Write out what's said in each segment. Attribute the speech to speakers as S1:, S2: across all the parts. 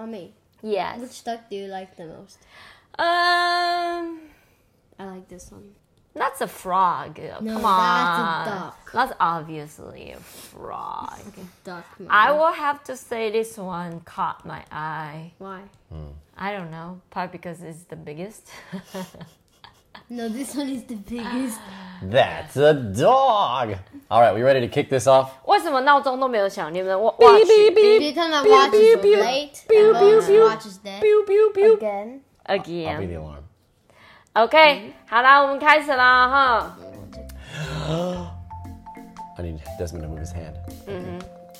S1: Mommy,
S2: Yes.
S1: which duck do you like the most?
S2: Um,
S1: I like this one.
S2: that's a frog.
S1: No,
S2: Come
S1: that's a duck.
S2: That's obviously a frog.
S1: Duck. Mommy.
S2: I will have to say this one caught my eye.
S1: Why?
S2: I don't know, probably because it's the biggest.
S1: No, this one is the biggest.
S3: That's a dog. All right, we ready to kick this off?
S2: 为什么闹钟都没有响？你们 watch
S1: Because my watch is late and Mom's watch is dead. Again.
S3: I'll be
S2: again？
S3: the alarm.
S2: OK，好啦，我们开始啦哈。
S3: I need Desmond to move his hand.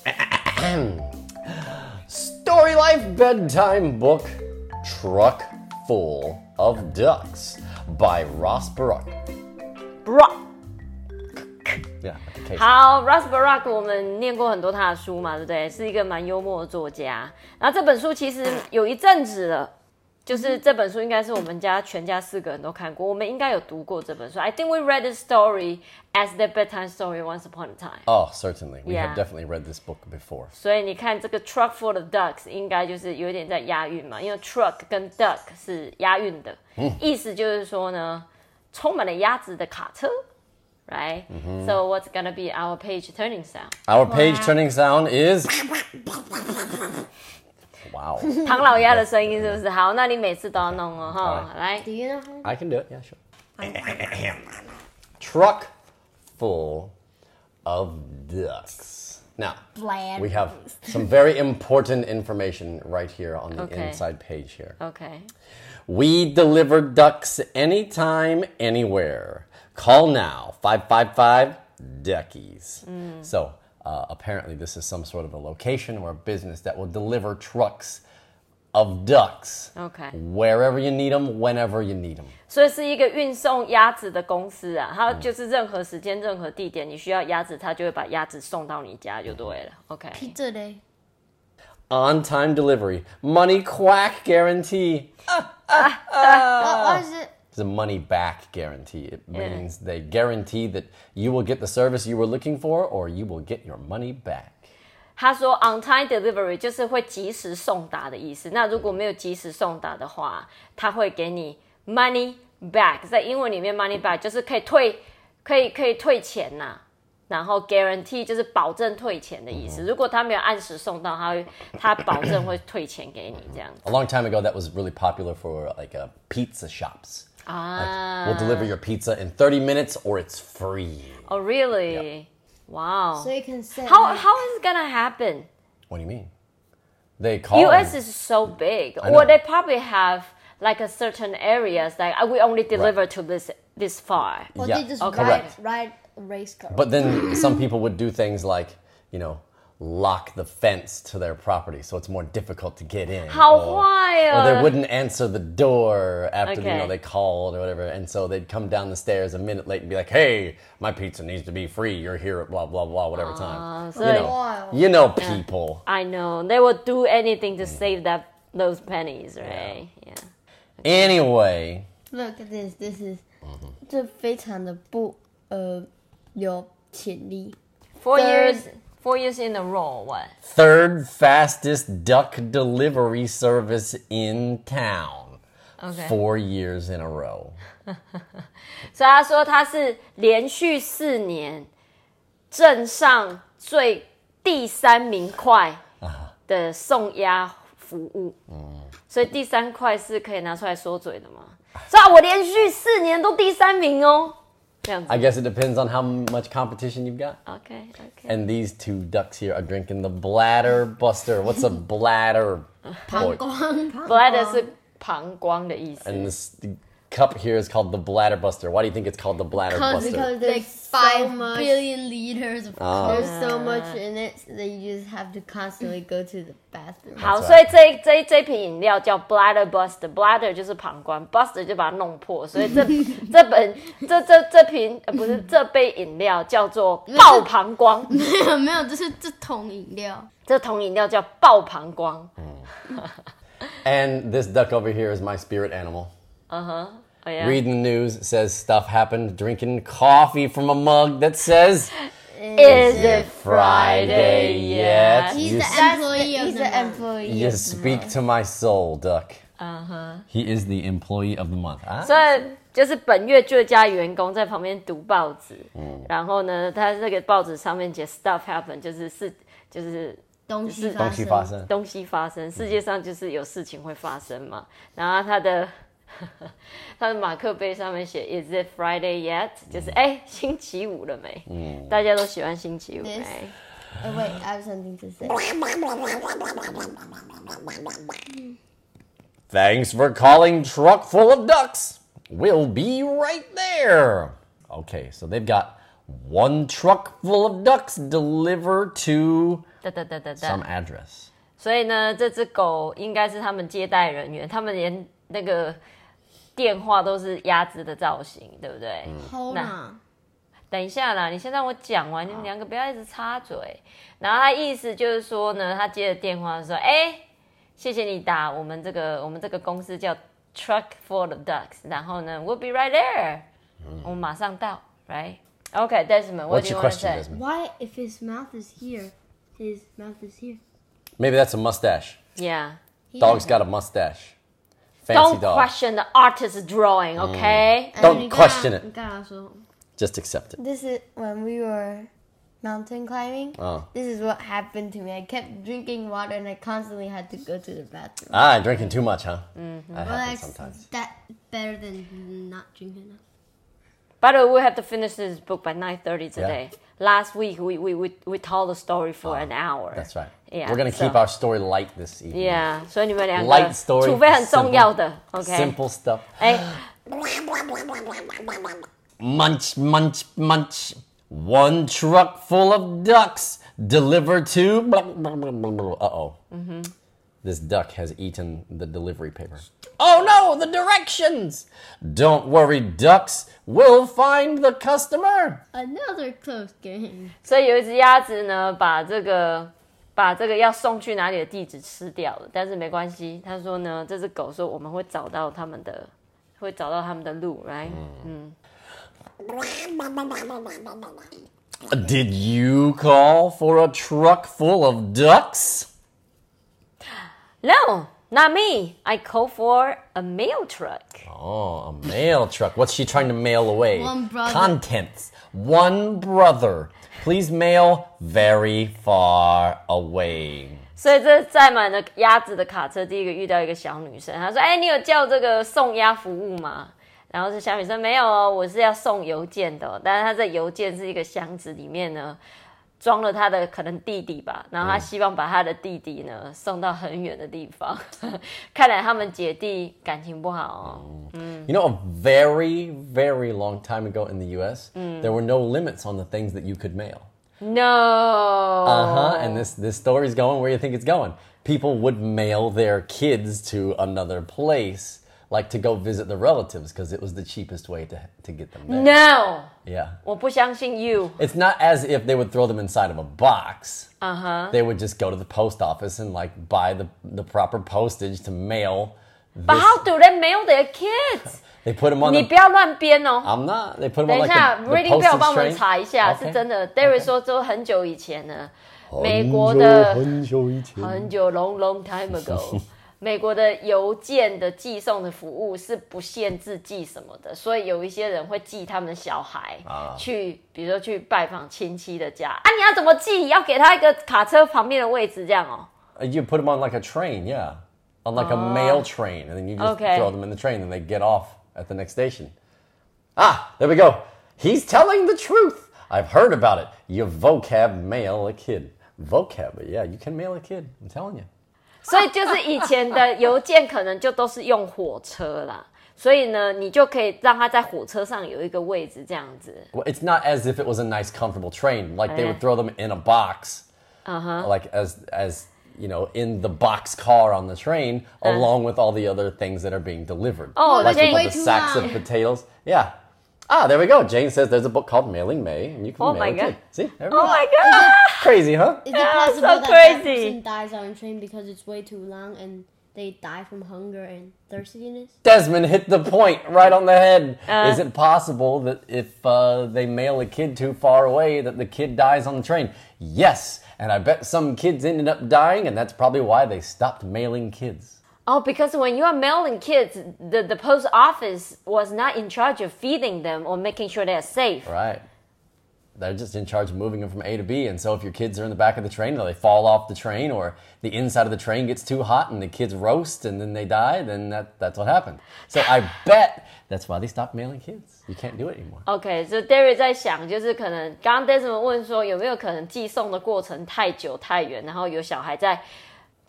S3: Story Life Bedtime Book Truck Full of Ducks by ross brook brook
S2: 好 ross brook 我们念过很多他的书嘛对不对？是一个蛮幽默的作家。然后这本书其实有一阵子了就是这本书应该是我们家全家四个人都看过，我们应该有读过这本书。I think we read the story as the bedtime story once upon a time。
S3: Oh, certainly. We
S2: Yeah.
S3: have definitely read this book before.
S2: 所以你看这个 truck full of ducks 应该就是有点在押韵嘛，因为 truck 跟 duck 是押韵的，意思就是说呢，充满了鸭子的卡车，right？、So what's gonna be our page turning sound？
S3: Our page turning sound is. Wow.
S2: 唐老鸭的声音是不是？好，那你每次都要弄哦，哈，来
S1: Do you know how?
S3: I can do it. Yeah, sure. Truck full of ducks. Now,
S1: Bland.
S3: we have some very important information right here on the
S2: Okay.
S3: inside page here.
S2: ，OK，
S3: We deliver ducks anytime, anywhere. Call now 555 Duckies. So, uh, apparently, this is some sort of a location or a business that will deliver trucks of ducks
S2: OK，
S3: wherever you need them, whenever you need them.
S2: 所以是一个运送鸭子的公司啊，它就是任何时间、任何地点你需要鸭子，它就会把鸭子送到你家就对了。OK，
S1: Pizza day.
S3: On time delivery, money quack guarantee.
S1: What was it?
S3: It's a money back guarantee. It means they guarantee that you will get the service you were looking for or you will get your money back.
S2: 他说 on time delivery 就是会及时送达的意思。那如果没有及时送达的话，他会给你 money back，在英文里面 money back 就是可以退，可以可以退钱呐、然后 guarantee 就是保证退钱的意思。如果他没有按时送到，他会他保证会退钱给你这样子
S3: A long time ago, that was really popular for like uh, pizza shops. Ah.
S2: 啊。
S3: We'll deliver your pizza in 30 minutes or it's free.
S2: Oh really? Wow.
S1: So you can say.
S2: How
S1: like,
S2: how is it gonna happen?
S3: What do you mean? They call
S2: U.S.
S3: them-
S2: is so big,
S3: I
S2: or they probably have like a certain areas like we only deliver to this this far.
S1: Or
S3: Yeah,
S1: they just
S2: okay.
S1: ride, ride race car.
S3: But then some people would do things like, you know, lock the fence to their property so it's more difficult to get in.
S2: 好
S3: or-
S2: 坏
S3: Or they
S2: 哦！
S3: wouldn't answer the door after you
S2: Okay.
S3: know they called or whatever, and so they'd come down the stairs a minute late and be like, "Hey, my pizza needs to be free. You're here at blah blah blah whatever time."
S2: so
S3: you
S2: they-
S3: know,
S1: Wow.
S3: you know people.
S2: I know they will do anything to save that those pennies, right? Yeah.
S3: Anyway,
S1: Look at this. This is
S3: Mm-hmm.
S1: 这非常的不呃有潜力。
S2: Four
S1: Third-
S2: years, Four years in a row. What?
S3: third fastest duck delivery service in town.
S2: Okay.
S3: Four years in a row.
S2: 所以他说他是连续四年镇上最第三名快的送鸭服务。所以第三块是可以拿出来说嘴的吗？所以啊我连续四年都第三名哦，这样子
S3: I。guess it depends on how much competition you've got.
S2: OK OK。
S3: And these two ducks here are drinking the bladder buster. What's a bladder? boy?
S2: Bladder 是膀胱的意思。
S3: And this cup here is called the bladder buster. Why do you think it's called the bladder buster?
S1: Because there's
S4: Like
S1: so
S4: five
S1: much,
S4: billion liters of
S1: there's so much in it that you just have to constantly go to the bathroom.
S2: 好，
S3: That's
S2: 所以这这这瓶饮料叫 bladder buster，bladder 就是膀胱，buster 就把它弄破，所以这这本这这这瓶呃不是这杯饮料叫做爆膀胱，
S4: 没有没有，这是这桶饮料。
S2: 这桶饮料叫爆膀胱。
S3: And this duck over here is my spirit animal.
S2: 哦呀
S3: Reading the news says stuff happened, drinking coffee from a mug that says
S2: Is it Friday yet?
S4: He's
S3: You
S4: the
S3: s-
S4: employee of
S1: He's
S4: the
S1: the
S4: month.
S1: employee.
S3: You
S1: of the
S3: speak
S1: month.
S3: to my soul, Duck.
S2: Uh huh.
S3: He is the employee of the month. Ah,
S2: 所以就是本月最佳员工在旁边读报纸，然后呢，他那个报纸上面写 stuff happen，就是事，就是
S4: 东西
S3: 东西发生。
S2: 东西发生，世界上就是有事情会发生嘛。然后他的 他的马克杯上面写 Is it Friday yet？就是哎、星期五了没？大家都喜欢星期五
S1: This-
S2: 没？
S1: Oh, wait, I have something to say.
S3: Thanks for calling Truck Full of Ducks. We'll be right there. Okay, so they've got one truck full of ducks delivered to
S2: 哒哒哒哒
S3: some
S2: 哒。
S3: address.
S2: 所以呢，这只狗应该是他们接待人员，他们连那个 电话都是鸭子的造型，对不对
S4: ？Hold
S2: 那等一下啦，你先让我讲完，你们两个不要一直插嘴。然后他意思就是说呢，他接了电话说：“哎、谢谢你打我们这个我们这个公司叫 Truck for the Ducks，然后呢，We'll be right there，、我们马上到，right？OK，Desmond，what、
S3: What's
S2: do you
S3: your
S2: want to
S3: question, say？Desmond?
S4: why if his mouth is here, his mouth is here?
S3: Maybe that's a mustache.
S2: Yeah。
S3: Dog's got a mustache. Fancy
S2: Don't
S3: dog.
S2: question the artist's drawing, okay?
S3: Don't
S4: 你跟他
S3: question it.
S4: 你跟他说
S3: Just accept it.
S1: This is when we were mountain climbing.
S3: Oh.
S1: This is what happened to me. I kept drinking water and I constantly had to go to the bathroom.
S3: Ah, drinking too much, huh?
S2: Mm-hmm.
S3: That
S4: Well,
S3: happens
S4: that's
S3: sometimes.
S4: that better than not drinking enough.
S2: By the way, we have to finish this book by 9.30 today. Last week, we, we, we, we told the story for an hour.
S3: Oh, That's right.
S2: Yeah,
S3: We're gonna keep
S2: so-
S3: our story light this evening.
S2: Yeah，所以你们两个
S3: Light story,
S2: 除非很重要的，OK？
S3: Simple stuff.
S2: 哎，
S3: Munch, munch, munch. One truck full of ducks delivered to. Uh oh. This duck has eaten the delivery paper. Oh no, the directions! Don't worry, ducks. We'll find the customer.
S4: Another close game.
S2: 所以有一只鸭子呢，把这个 把这个要送去哪里的地址吃掉了，但是没关系，他说呢，这只狗说我们会找到他们的，会找到他们的路，right？嗯
S3: Did you call for a truck full of ducks?
S2: No, not me. I call for a mail truck.
S3: Oh, a mail truck. What's she trying to mail away?
S4: One brother.
S3: Contents. One brother. Please mail very far away.
S2: 所以这载满了鸭子的卡车，第一个遇到一个小女生，她说：“哎，你有叫这个送鸭服务吗？”然后这小女生没有哦，我是要送邮件的哦、但是她这邮件是一个箱子，里面呢装了她的可能弟弟吧，然后她希望把她的弟弟呢送到很远的地方。看来他们姐弟感情不好哦。
S3: You know, a very, very long time ago in the US, there were no limits on the things that you could mail.
S2: No，
S3: Uh huh. And this, this story's going where you think it's going. People would mail their kids to another place, like to go visit the relatives, because it was the cheapest way to, to get them there.
S2: No，
S3: Yeah.
S2: 我不相信 you。
S3: It's not as if they would throw them inside of a box.
S2: Uh huh.
S3: They would just go to the post office and like buy the, the proper postage to mail.
S2: But
S3: this-
S2: how do they mail their kids？
S3: They put them on
S2: 你
S3: the.
S2: 不要乱编哦。
S3: I'm not. They put them
S2: 等
S3: on
S2: 一
S3: like
S2: 下
S3: the, the
S2: ，Reading 不要
S3: postage
S2: 帮我们
S3: train.
S2: 查一下
S3: Okay.
S2: 是真的。David 说，这很久以前呢，美国的
S3: 很久以前。
S2: 很久 long long time ago， 美国的邮件的寄送的服务是不限制寄什么的，所以有一些人会寄他们的小孩
S3: 啊
S2: 去，比如说去拜访亲戚的家啊，你要怎么寄？要给他一个卡车旁边的位置，这样哦。
S3: Uh, You put them on like a train, yeah, on like a mail train, and then you just throw them in the train, and they get off at the next station. Ah, there we go. He's telling the truth. I've heard about it. You vocab mail a kid. Vocab, yeah, you can mail a kid. I'm telling you.
S2: 所以就是以前的邮件可能就都是用火车啦，所以呢，你就可以让他在火车上有一个位置这样子。
S3: Well, it's not as if it was a nice, comfortable train. Like they would throw them in a box,
S2: Uh-huh.
S3: like as as you know, in the box car on the train, along with all the other things that are being delivered.
S2: Uh. Oh,
S3: like the sacks of potatoes. Yeah. Ah, there we go. Jane says there's a book called Mailing May, and you can
S2: Oh
S3: mail
S2: my
S3: a
S2: God.
S3: See, there we
S2: Oh
S3: go.
S2: my
S3: god！crazy, huh?
S4: Is it
S2: Yeah,
S4: possible
S2: so
S4: that that
S2: crazy.
S4: person dies on train because it's way too long and they die from hunger and thirstiness?
S3: Desmond hit the point right on the head.
S2: Uh.
S3: Is it possible that if uh, they mail a kid too far away, that the kid dies on the train? Yes, and I bet some kids ended up dying, and that's probably why they stopped mailing kids.
S2: Oh, because when you are mailing kids, the, the post office was not in charge of feeding them or making sure they're safe.
S3: Right. They're just in charge of moving them from A to B. And so if your kids are in the back of the train or they fall off the train or the inside of the train gets too hot and the kids roast and then they die, then that, that's what happened. So I bet that's why they stopped mailing kids. You can't do it anymore.
S2: OK，所以 David 在想，就是可能刚刚 Desmond 问说有没有可能寄送的过程太久太远，然后有小孩在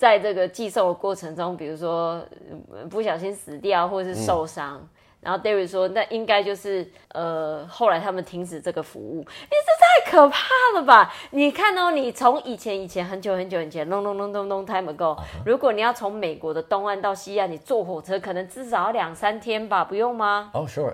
S2: 在这个寄送的过程中，比如说呃不小心死掉或是受伤。然后 David 说，那应该就是呃，后来他们停止这个服务，因为这太可怕了吧？你看哦，你从以前以前很久很久以前，long long long long long time ago，、如果你要从美国的东岸到西岸，你坐火车可能至少要两三天吧，不用吗
S3: ？Oh, sure.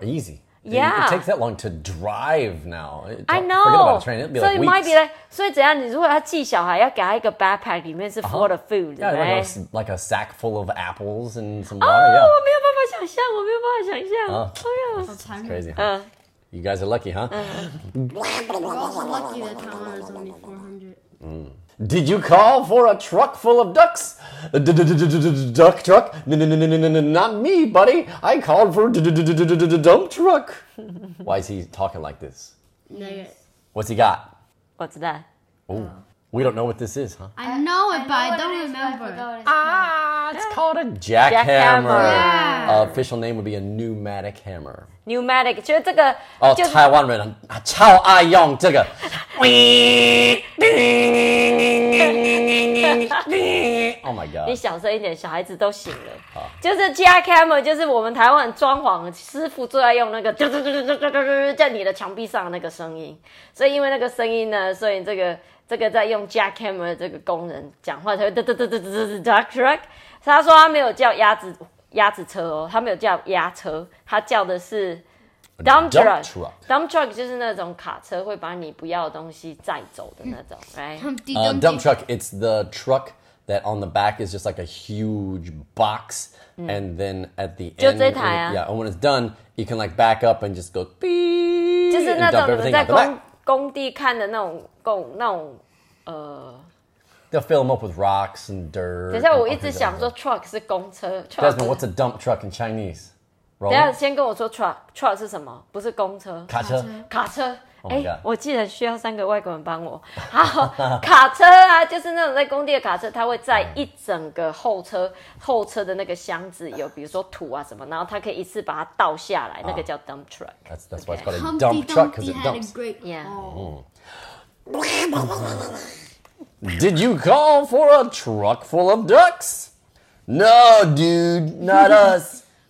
S3: Easy.
S2: Yeah.
S3: It takes that long to drive now. It-
S2: I
S3: Forget
S2: know.
S3: about a train. It'll be
S2: 所
S3: like
S2: 以 might be
S3: weeks.
S2: like，所以怎样？你如果要寄小孩，要给他一个 backpack，里面是 full of food，对
S3: Yeah,
S2: 不
S3: like
S2: 对
S3: a, s- like a sack full of apples and some
S2: 哦，
S3: water.
S2: 我
S3: Yeah.
S2: 没有办法想象，我没有办法想象。
S3: 啊
S2: 哎呀，
S4: Time.
S3: Crazy. Huh?
S2: 嗯，
S3: You guys are lucky, huh?
S4: We're also lucky that Taiwan is only 400.
S3: Did you call for a truck full of ducks? Duck truck? Not me, buddy. I called for a dump truck. Why is he talking like this? What's he got?
S2: What's that?
S3: Oh, we don't know what this is, huh?
S4: I know it, but I don't
S1: it is,
S4: remember.
S3: Ah, it's called a jackhammer. Uh, official name would be a pneumatic hammer.
S2: Pneumatic，就是这个，
S3: 哦，
S2: 就是
S3: 台湾人啊超爱用这个。Oh my
S2: 你
S3: god！
S2: 你小声一点，小孩子都醒了。就是 jackhammer，就是我们台湾装潢师傅最爱用那个，在你的墙壁上的那个声音。所以因为那个声音呢，所以这个这个在用 jackhammer 这个工人讲话才会嘟嘟嘟嘟嘟嘟 duck truck。他说他没有叫鸭子鸭子车哦，他没有叫鸭车，他叫的是 dump truck。dump truck 就是那种卡车会把你不要的东西载走的那种
S3: ，right？dump truck it's the truck that on the back is just like a huge box, and then at the end, yeah, and when it's done, you can like back up and just go beep
S2: 就是那
S3: and
S2: 种
S3: dump
S2: 你们
S3: everything
S2: 在
S3: out the back.
S2: 工工地看的那种工那种呃
S3: ，They'll fill them up with rocks and dirt.
S2: 等一下我一直想说 truck 是公车，truck
S3: Desmond, what's a dump truck in Chinese?
S2: 等下先跟我说 truck，truck 是什么？不是公车，
S3: 卡车。
S2: 卡车。
S3: Oh
S2: 哎、我记得需要三个外国人帮我。好，卡车啊，就是那种在工地的卡车，它会载一整个后车后车的那个箱子，有比如说土啊什么，然后它可以一次把它倒下来，那个叫 dump truck。
S3: That's that's why it's called a dump truck because it dumps.
S2: Yeah.
S3: Did you call for a truck full of ducks? No, dude, not us.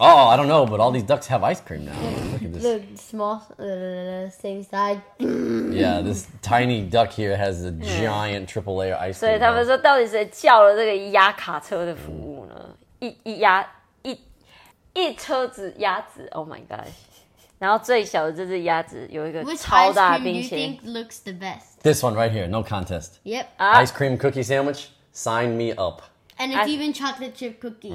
S3: oh, I don't know, but all these ducks have ice cream now. Look at this.
S1: The small, uh, same size.
S3: Yeah, this tiny duck here has a giant triple layer ice
S2: 所以
S3: cream.
S2: 他们
S3: cone.
S2: 说，到底谁叫了这个压卡车的服务呢？一一压一一车子鸭子，Oh my god！然后最小的这只鸭子有一个
S4: Which
S2: 超
S4: ice
S2: 大
S4: cream
S2: 的
S4: do
S2: 冰
S4: you
S2: 淇淋
S4: think，looks the best?
S3: This one right here, no contest.
S4: Yep.
S3: Ice cream cookie sandwich, sign me up.
S4: And it's
S2: I-
S4: even chocolate chip cookies.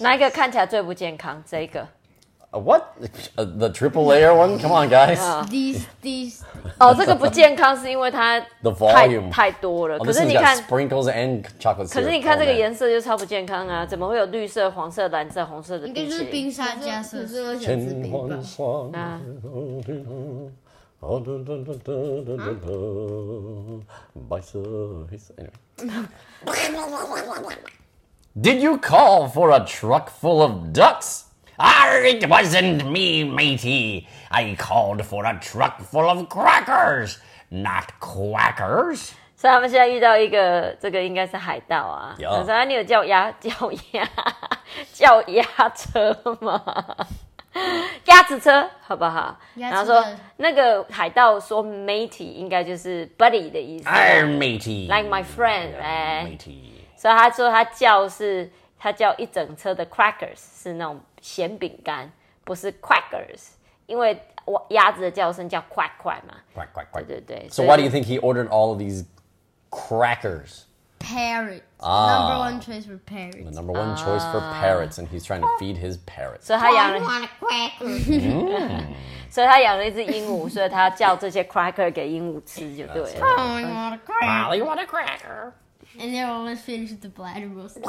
S2: 哪一个看起来最不健康？这一个
S3: Uh, what? Uh, the triple layer one? Come on, guys.
S4: These these
S2: 哦，这个不健康是因为它
S3: The
S2: 太
S3: volume.
S2: 太多了。
S3: Oh,
S2: 可是你看
S3: ，sprinkles and chocolate syrup.
S2: 可是你看
S3: Oh,
S2: 这个颜色就超不健康啊！怎么会有绿色、黄色、蓝色、红色的
S4: 应该
S2: 冰淇淋？
S4: 就是冰沙加色
S1: 可。是我想吃
S3: 千
S1: 冰棒。
S2: 啊，
S3: 白色黑色. Did you call for a truck full of ducks? Ah, it wasn't me, matey. I called for a truck full of crackers, not quackers.
S2: 所以他们现在遇到一个，这个应该是海盗啊。
S3: 有
S2: 他说：“啊你有叫鸭叫鸭叫鸭车吗？鸭子车好不好？”然后说
S1: 鸭子车
S2: 那个海盗说 “matey” 应该就是 buddy 的意思
S3: I'm matey.
S2: Like my friend, right?
S3: Matey.
S2: 所以他说他叫是他叫一整车的 crackers 是那种咸饼干，不是 crackers，因为我鸭子的叫声叫 quack quack 嘛。
S3: Quack, quack, quack.
S2: 对对对。
S3: So why do you think he ordered all of these crackers?
S1: Parrots.
S3: Ah.
S1: Number one choice for parrots.
S3: The number one choice for parrots, and he's trying to feed his parrots.
S2: 所以他养了
S1: want a cracker.
S2: 所以他养了一只鹦鹉，所以他叫这些 cracker 给鹦鹉吃就对
S3: That's
S2: 了。
S1: I want a cracker.
S3: Molly, want a cracker?
S1: And they're always finished with the bladder roast.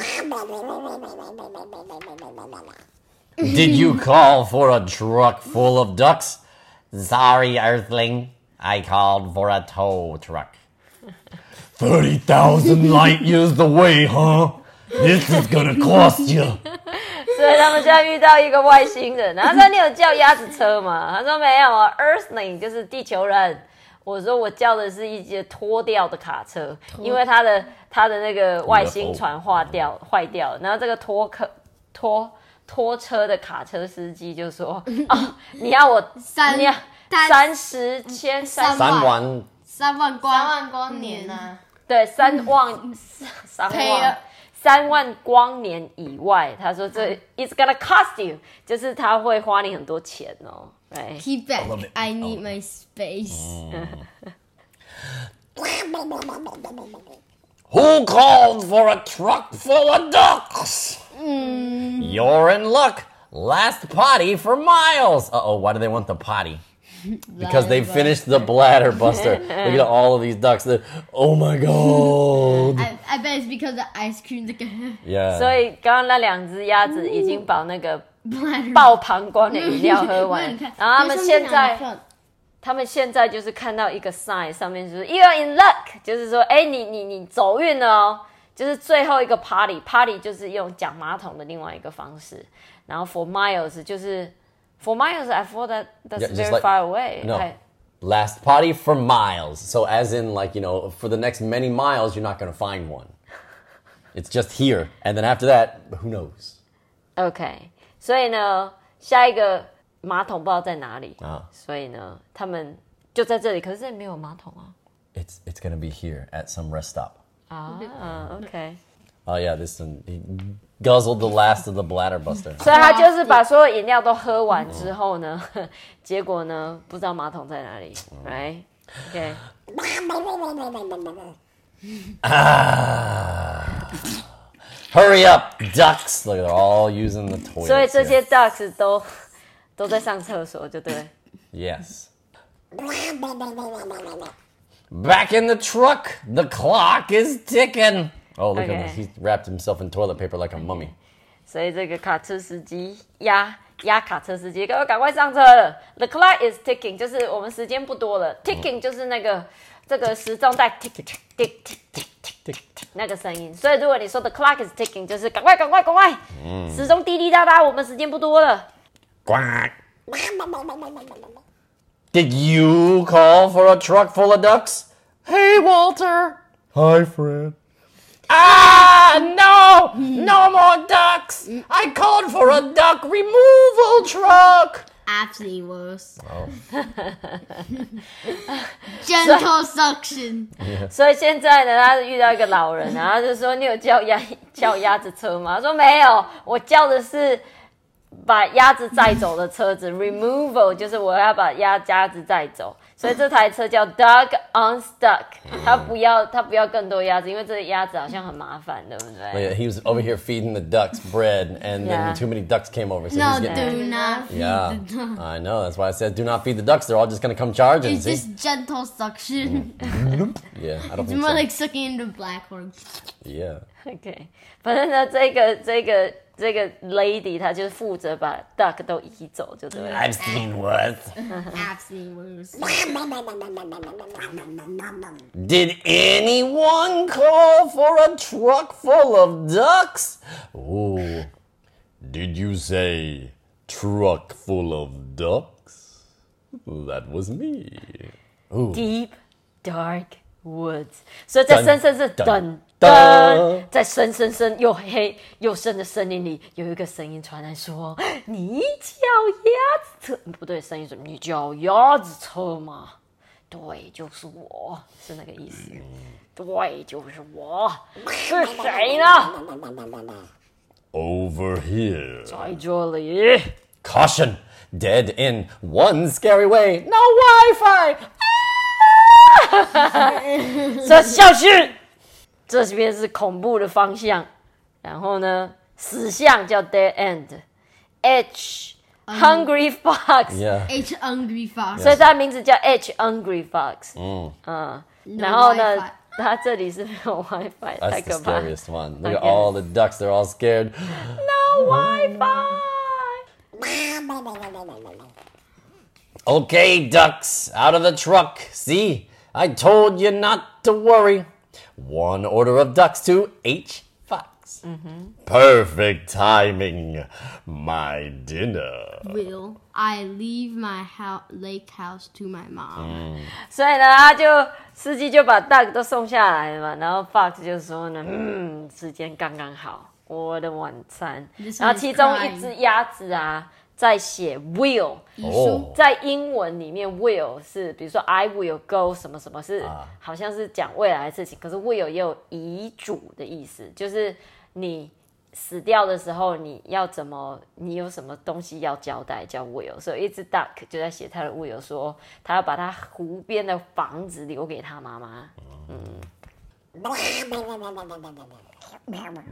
S3: Did you call for a truck full of ducks? Sorry, Earthling. I called for a tow truck. 30,000 light years away, huh? This is gonna cost you.
S2: 所以他们现在遇到一个外星人，然后说你有叫鸭子车吗？他说没有啊，Earthling 就是地球人。 我说我叫的是一节拖掉的卡车，因为它的它的那个外星船化掉坏掉，然后这个拖客拖拖车的卡车司机就说：“ 哦，你要我
S1: 三
S2: 你要
S1: 三
S2: 三十千三
S3: 万。
S1: 三万。光。
S2: 三万光年啊，对，三万 三万。三万光年以外，他说这 it's gonna cost you，就是他会花你很多钱哦。right？
S1: Keep back.
S3: love it.
S1: I need my space.
S3: Who called for a truck full of ducks? You're in luck. Last potty for miles. Uh oh, why do they want the potty? Because they
S1: Bladder
S3: finished the bladder buster. Look at all of these ducks. They're- oh my god.
S1: I, I bet it's because the ice cream. The
S3: Yeah.
S2: 所以刚刚那两只鸭子已经把那个
S1: bladder.
S2: 爆膀胱的饮料喝完，然后他们现在。他们现在就是看到一个 sign，上面就是 You are in luck，就是说，哎，你你你走运了哦。就是最后一个 party，party 就是用讲马桶的另外一个方式。然后 for miles 就是 for miles，I thought that that's
S3: Yeah,
S2: very
S3: like-
S2: far away。
S3: No.
S2: 哎
S3: Last party for miles. So, as in, like, you know, for the next many miles, you're not going to find one. It's just here. And then after that, who knows?
S2: OK，所以呢，下一个马桶不知道在哪里
S3: 啊
S2: 所以呢，他们就在这里，可是这里没有马桶啊。
S3: It's, it's gonna be here at some rest stop.
S2: 啊
S3: ，OK，Oh, yeah, this one. He guzzled the last of the bladder buster.
S2: 所以他就是把所有饮料都喝完之后呢，结果呢，不知道马桶在哪里，right？OK，、
S3: Hurry up, ducks. Look, they're all using the toilet.
S2: 所以这些 ducks 都都在上厕所，就对了。
S3: Yes. Back in the truck. The clock is ticking. Oh, look
S2: Okay.
S3: at him. He wrapped himself in toilet paper like a mummy.
S2: 所以这个卡车司机压压卡车司机，赶快赶快上车了。The clock is ticking，就是我们时间不多了。Ticking 就是那个这个时钟在 tick tick tick tick tick tick tick 那个声音。所以如果你说 the clock is ticking，就是赶快赶快赶快，时钟滴滴答答，我们时间不多了。
S3: Quack. Did you call for a truck full of ducks? Hey, Walter. Hi, Fred. Ah, no! No more ducks! I called for a duck removal truck!
S1: Absolutely worse.
S3: Oh.
S1: Gentle suction.
S2: 所以现在呢，他遇到一个老人，然后就说：“你有叫鸭叫鸭子车吗？”他说：“没有，我叫的是把鸭子载走的车子，removal 就是我要把鸭鸭子载走，所以这台车叫 Dog Unstuck。他不要他不要更多鸭子，因为这鸭子好像很麻烦，对不对？
S3: Yeah, he was over here feeding the ducks bread, and
S2: Yeah.
S3: then too many ducks came over. So
S1: No,
S3: he's getting,
S1: do not. feed
S3: yeah,
S1: the dog.
S3: I know. That's why I said do not feed the ducks. They're all just gonna come charge and
S1: It's
S3: see.
S1: just gentle suction.
S3: Yeah, I don't
S1: It's
S3: think
S1: more
S3: so.
S1: like sucking into black hole.
S3: Yeah.
S2: OK，反正呢，这个这个 这个 lady 她就是负责把 duck 都移走，就对了。
S3: I've seen worse.
S1: Absolutely worse.
S3: Did anyone call for a truck full of ducks? Oh, did you say truck full of ducks? That was me. Ooh.
S2: Deep dark woods，所以在深深是
S3: 噔
S2: 在深深深又黑又深的森林里，有一个声音传来说：“你叫鸭子车？不对，声音说你叫鸭子车吗？对，就是我，是那个意思。对，就是我，是谁呢
S3: ？Over here.
S2: 在这里。
S3: Caution! Dead in one scary way. No Wi-Fi.
S2: 这小心，这边是恐怖的方向，然后呢，死巷叫 dead end，H hungry fox，、
S3: Yeah.
S4: H hungry fox.
S2: 所以它的名字叫 H hungry fox，
S3: Mm.
S2: 嗯，
S4: No
S2: 然后呢
S4: Wi-Fi.，
S2: 它这里是没有 WiFi，太
S3: That's the
S2: 可怕了
S3: scariest one. Look at
S2: Okay.
S3: all the ducks. They're all scared.
S2: ，No WiFi。
S3: Okay, ducks, out of the truck. See, I told you not to worry. One order of ducks to H Fox. Perfect timing. My dinner.
S4: Will I leave my house, lake house to my mom?
S2: 所以呢，他就司机就把 Duck 都送下来了嘛，然后 Fox 就说呢，嗯，时间刚刚好，我的晚餐。
S4: This
S2: 然后
S4: one is
S2: 其中
S4: crying.
S2: 一只鸭子啊， 在写 will，
S4: 遗书
S2: 在英文里面 will 是，比如说 I will go 什么什么是，
S3: 啊
S2: 好像是讲未来的事情，可是 will 也有遗嘱的意思，就是你。死掉的时候，你要怎么？你有什么东西要交代？叫 will，所以一只 duck 就在写他的 will，说他要把他湖边的房子留给他妈妈。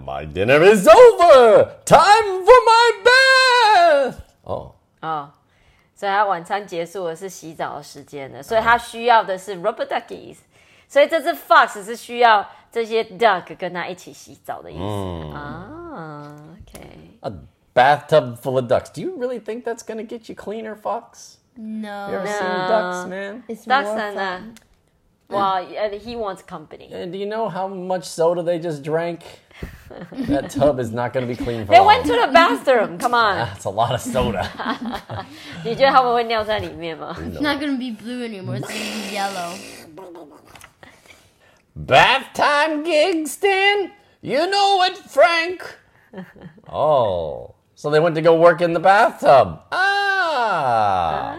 S3: My dinner is over. Time for my bath. Oh,
S2: 哦，所以他晚餐结束了，是洗澡的时间了，所以他需要的是 rubber duckies，所以这只 fox 是需要这些 duck 跟他一起洗澡的意思、啊。
S3: OK，a bathtub full of ducks. Do you really think that's gonna get you cleaner, Fox?
S4: No.
S3: You ever seen ducks, man?
S4: It's
S2: ducks
S4: more
S2: and uh,
S4: fun.
S2: well, and he wants company.
S3: And do you know how much soda they just drank? that tub is not gonna be clean for
S2: They
S3: long.
S2: went to the bathroom. Come on，
S3: That's a lot of soda.
S2: 你觉得他们会尿在里面吗？
S4: It's not gonna be blue anymore. It's gonna be yellow.
S3: Bath time gig, Stan? You know it, Frank. oh, so they went to go work in the bathtub. Ah,
S2: 啊，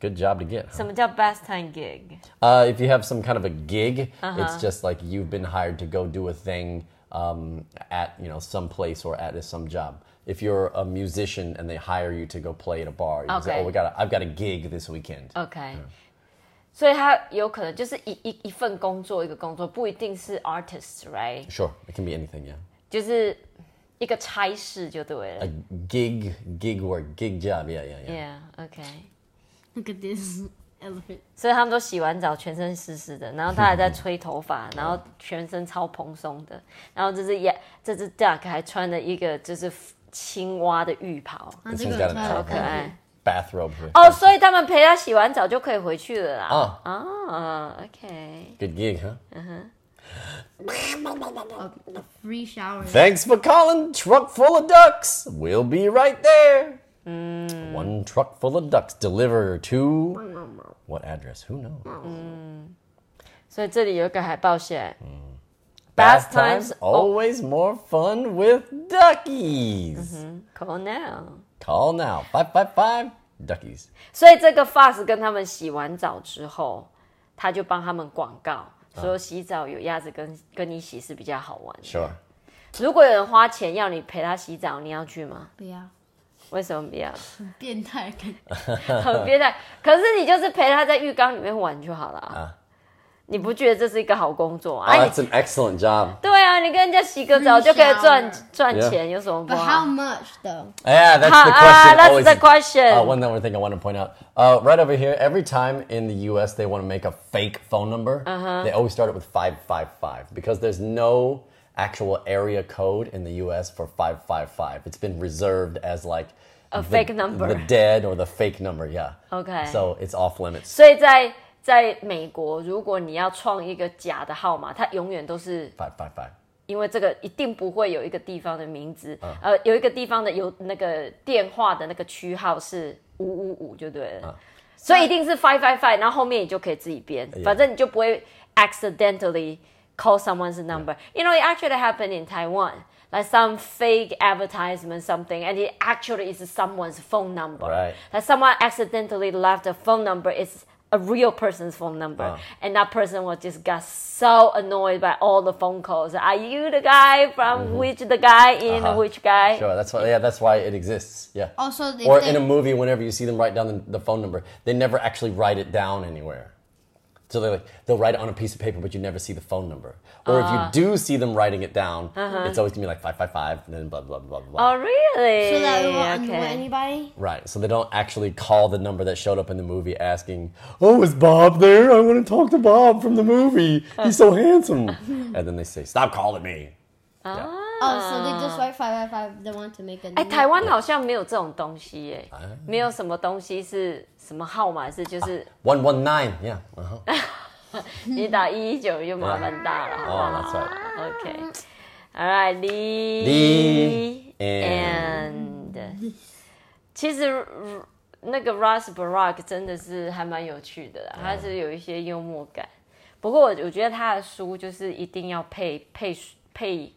S3: good job to get. huh?
S2: 什么叫 bath time gig？
S3: Uh, if you have some kind of a gig, it's just like you've been hired to go do a thing um, at you know some place or at some job. If you're a musician and they hire you to go play at a bar, you can say,
S2: Okay.
S3: "Oh, we got a, I've got a gig this weekend."
S2: OK，、所以他有可能就是一一一份工作一个工作，不一定是 artist，right？
S3: Sure, it can be anything. Yeah,
S2: 就是一个差事就对了。
S3: a gig, gig work, gig job. Yeah, yeah, yeah.
S2: Yeah，OK、
S4: Look at this elephant.
S2: 所以他们都洗完澡，全身湿湿的，然后他还在吹头发，然后全身超蓬松的，然后这只鸭，这只 duck 还穿了一个就是青蛙的浴袍
S3: got
S4: that.
S3: a
S2: 可爱。
S3: bathrobe
S2: 哦，所以他们陪他洗完澡就可以回去了啦。
S3: 啊
S2: 啊
S3: ，OK，Good gig, huh?
S4: A free shower.
S3: Thanks for calling. Truck full of ducks. We'll be right there. One truck full of ducks deliver to what address? Who knows?
S2: 所以这里有一个海报写
S3: Bath
S2: Bath times
S3: times always more fun with duckies.
S2: call now。
S3: Call now 555 duckies.
S2: 所以这个 Fox 跟他们洗完澡之后，他就帮他们广告，说洗澡有鸭子跟跟你洗是比较好玩的。
S3: Sure.
S2: 如果有人花钱要你陪他洗澡，你要去吗？
S4: 不要，
S2: 为什么不要？
S4: 变态感。
S2: 很变态。可是你就是陪他在浴缸里面玩就好了啊。你不觉得这是一个好工作啊？
S3: Oh,
S2: 哎
S3: that's an excellent job.
S2: 对啊，你跟人家洗个澡
S4: Free
S2: 就可以赚
S4: shower
S2: 赚
S3: Yeah
S2: 钱，有什么不
S4: But
S2: 好
S4: how？much though?
S3: Yeah, that's
S2: Ah,
S3: the
S2: ah,
S3: question.
S2: that's
S3: always.
S2: the question.
S3: Uh, one other thing I want to point out. Uh, right over here, every time in the U.S. they want to make a fake phone number,
S2: Uh-huh.
S3: they always start it with 555 because there's no actual area code in the U.S. for 555. It's been reserved as like
S2: A
S3: the-
S2: fake number.
S3: the dead or the fake number. Yeah.
S2: Okay.
S3: So it's off limits.
S2: 所以在在美国，如果你要创一个假的号码，它永远都是
S3: 555.
S2: 因为这个一定不会有一个地方的名字，呃，有一个地方的有那个电话的那个区号是五五五就对了。 所以一定是 five five five，然后后面你就可以自己编，反正你就不会 accidentally Call someone's number. You know, it actually happened in Taiwan. Like some fake advertisement, something, and it actually is someone's phone number.
S3: Right.
S2: Like someone accidentally left a phone number. It's a real person's phone number,
S3: Wow.
S2: and that person was just got so annoyed by all the phone calls. Are you the guy from which the guy in
S3: Uh-huh.
S2: which guy?
S3: Sure, that's why. Yeah, that's why it exists. Yeah.
S1: Also,
S3: or
S1: think-
S3: in a movie, whenever you see them write down the, the phone number, they never actually write it down anywhere. So they like they'll write it on a piece of paper, but you never see the phone number. Or if you ah. do see them writing it down, uh-huh. it's always gonna be like five five five, and then blah blah blah blah. blah.
S2: Oh, really?
S1: So that we won't annoy
S2: okay.
S1: anybody.
S3: Right. So they don't actually call the number that showed up in the movie asking, "Oh, is Bob there? I want to talk to Bob from the movie. He's so handsome." and then they say, "Stop calling me." Yeah.
S1: Ah. 哦，所以 just write five five five，they want to make a。
S2: 哎，台湾好像没有这种东西耶，没有什么东西是什么号码是就是
S3: one one nine，yeah，
S2: 你打一九又麻烦大了，
S3: 哦，
S2: 那错了
S3: ，OK，alright，Lee
S2: and，其实那个 Russ Barak 真的是还蛮有趣的，他是有一些幽默感，不过我我觉得他的书就是一定要配配配。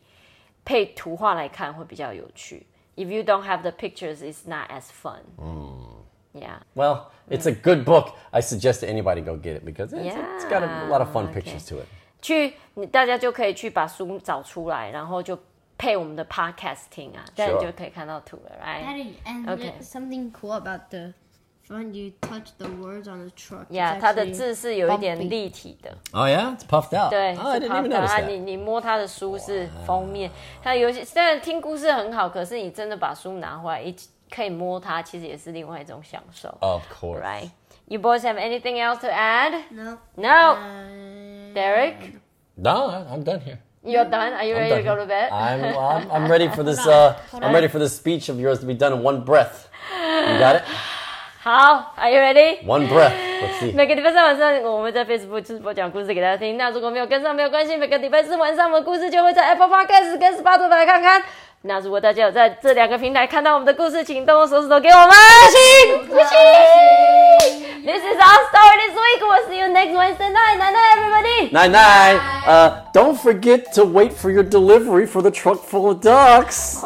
S2: 配图画来看会比较有趣。If you don't have the pictures, it's not as fun. Yeah.
S3: Well, it's a good book. I suggest anybody go get it because it's, it's got a
S2: Yeah,
S3: lot of fun
S2: okay.
S3: pictures to it.
S2: 去你大家就可以去把书找出来，然后就配我们的 podcast 听啊，这样你
S3: Sure.
S2: 就可以看到图了，right？
S4: Daddy, and
S2: Okay.
S4: there's something cool about the when you touch the words on the truck. it's
S2: Yeah，它的
S4: actually
S2: 字是有一点
S4: bumpy.
S2: 立体的，
S3: Oh yeah, it's puffed out.
S2: 对，
S3: oh, I
S2: 是
S3: didn't even
S2: puffed out
S3: notice
S2: 啊
S3: that.
S2: 你你摸它的书是封面，它有些虽然听故事很好，可是你真的把书拿回来一起可以摸它，其实也是另外一种享受
S3: Of course.
S2: Right? You boys have anything else to add?
S4: No.
S2: No.
S4: Uh,
S2: Derek,
S3: No, I- I'm done here.
S2: you're done. Are you
S3: I'm
S2: ready to
S3: done
S2: go to
S3: here.
S2: bed?
S3: I'm, I'm, I'm ready for this. Uh, I'm ready for this speech of yours to be done in one breath. You got it?
S2: 好，Are you ready?
S3: One breath. Let's see.
S2: 每个礼拜三晚上我们在 Facebook 直播讲故事给大家听。那如果没有跟上没有关系，每个礼拜四晚上我们的故事就会在 Apple Podcast 跟 Spotify 来看看。那如果大家有在这两个平台看到我们的故事，请动动手指头给我们星星。This is our story this week. We'll see you next Wednesday night. Night night, everybody.
S3: Night night. Uh, don't forget to wait for your delivery for the truck full of ducks.